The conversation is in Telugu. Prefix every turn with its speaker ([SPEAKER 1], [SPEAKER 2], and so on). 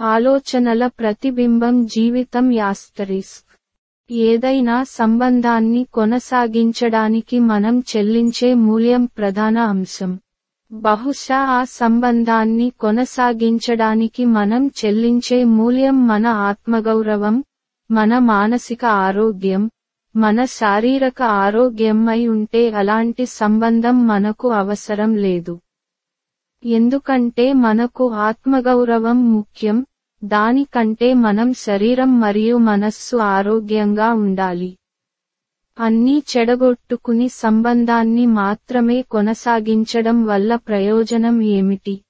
[SPEAKER 1] ఆలోచనల ప్రతిబింబం జీవితం యాస్తరిస్క్. ఏదైనా సంబంధాన్ని కొనసాగించడానికి మనం చెల్లించే మూల్యం ప్రధాన అంశం. బహుశా ఆ సంబంధాన్ని కొనసాగించడానికి మనం చెల్లించే మూల్యం మన ఆత్మగౌరవం మన మానసిక ఆరోగ్యం మన శారీరక ఆరోగ్యం ఉంటే అలాంటి సంబంధం మనకు అవసరం లేదు. ఎందుకంటే మనకు ఆత్మగౌరవం ముఖ్యం దానికంటే మనం శరీరం మరియు మనస్సు ఆరోగ్యంగా ఉండాలి. అన్నీ చెడగొట్టుకుని సంబంధాన్ని మాత్రమే కొనసాగించడం వల్ల ప్రయోజనం ఏమిటి?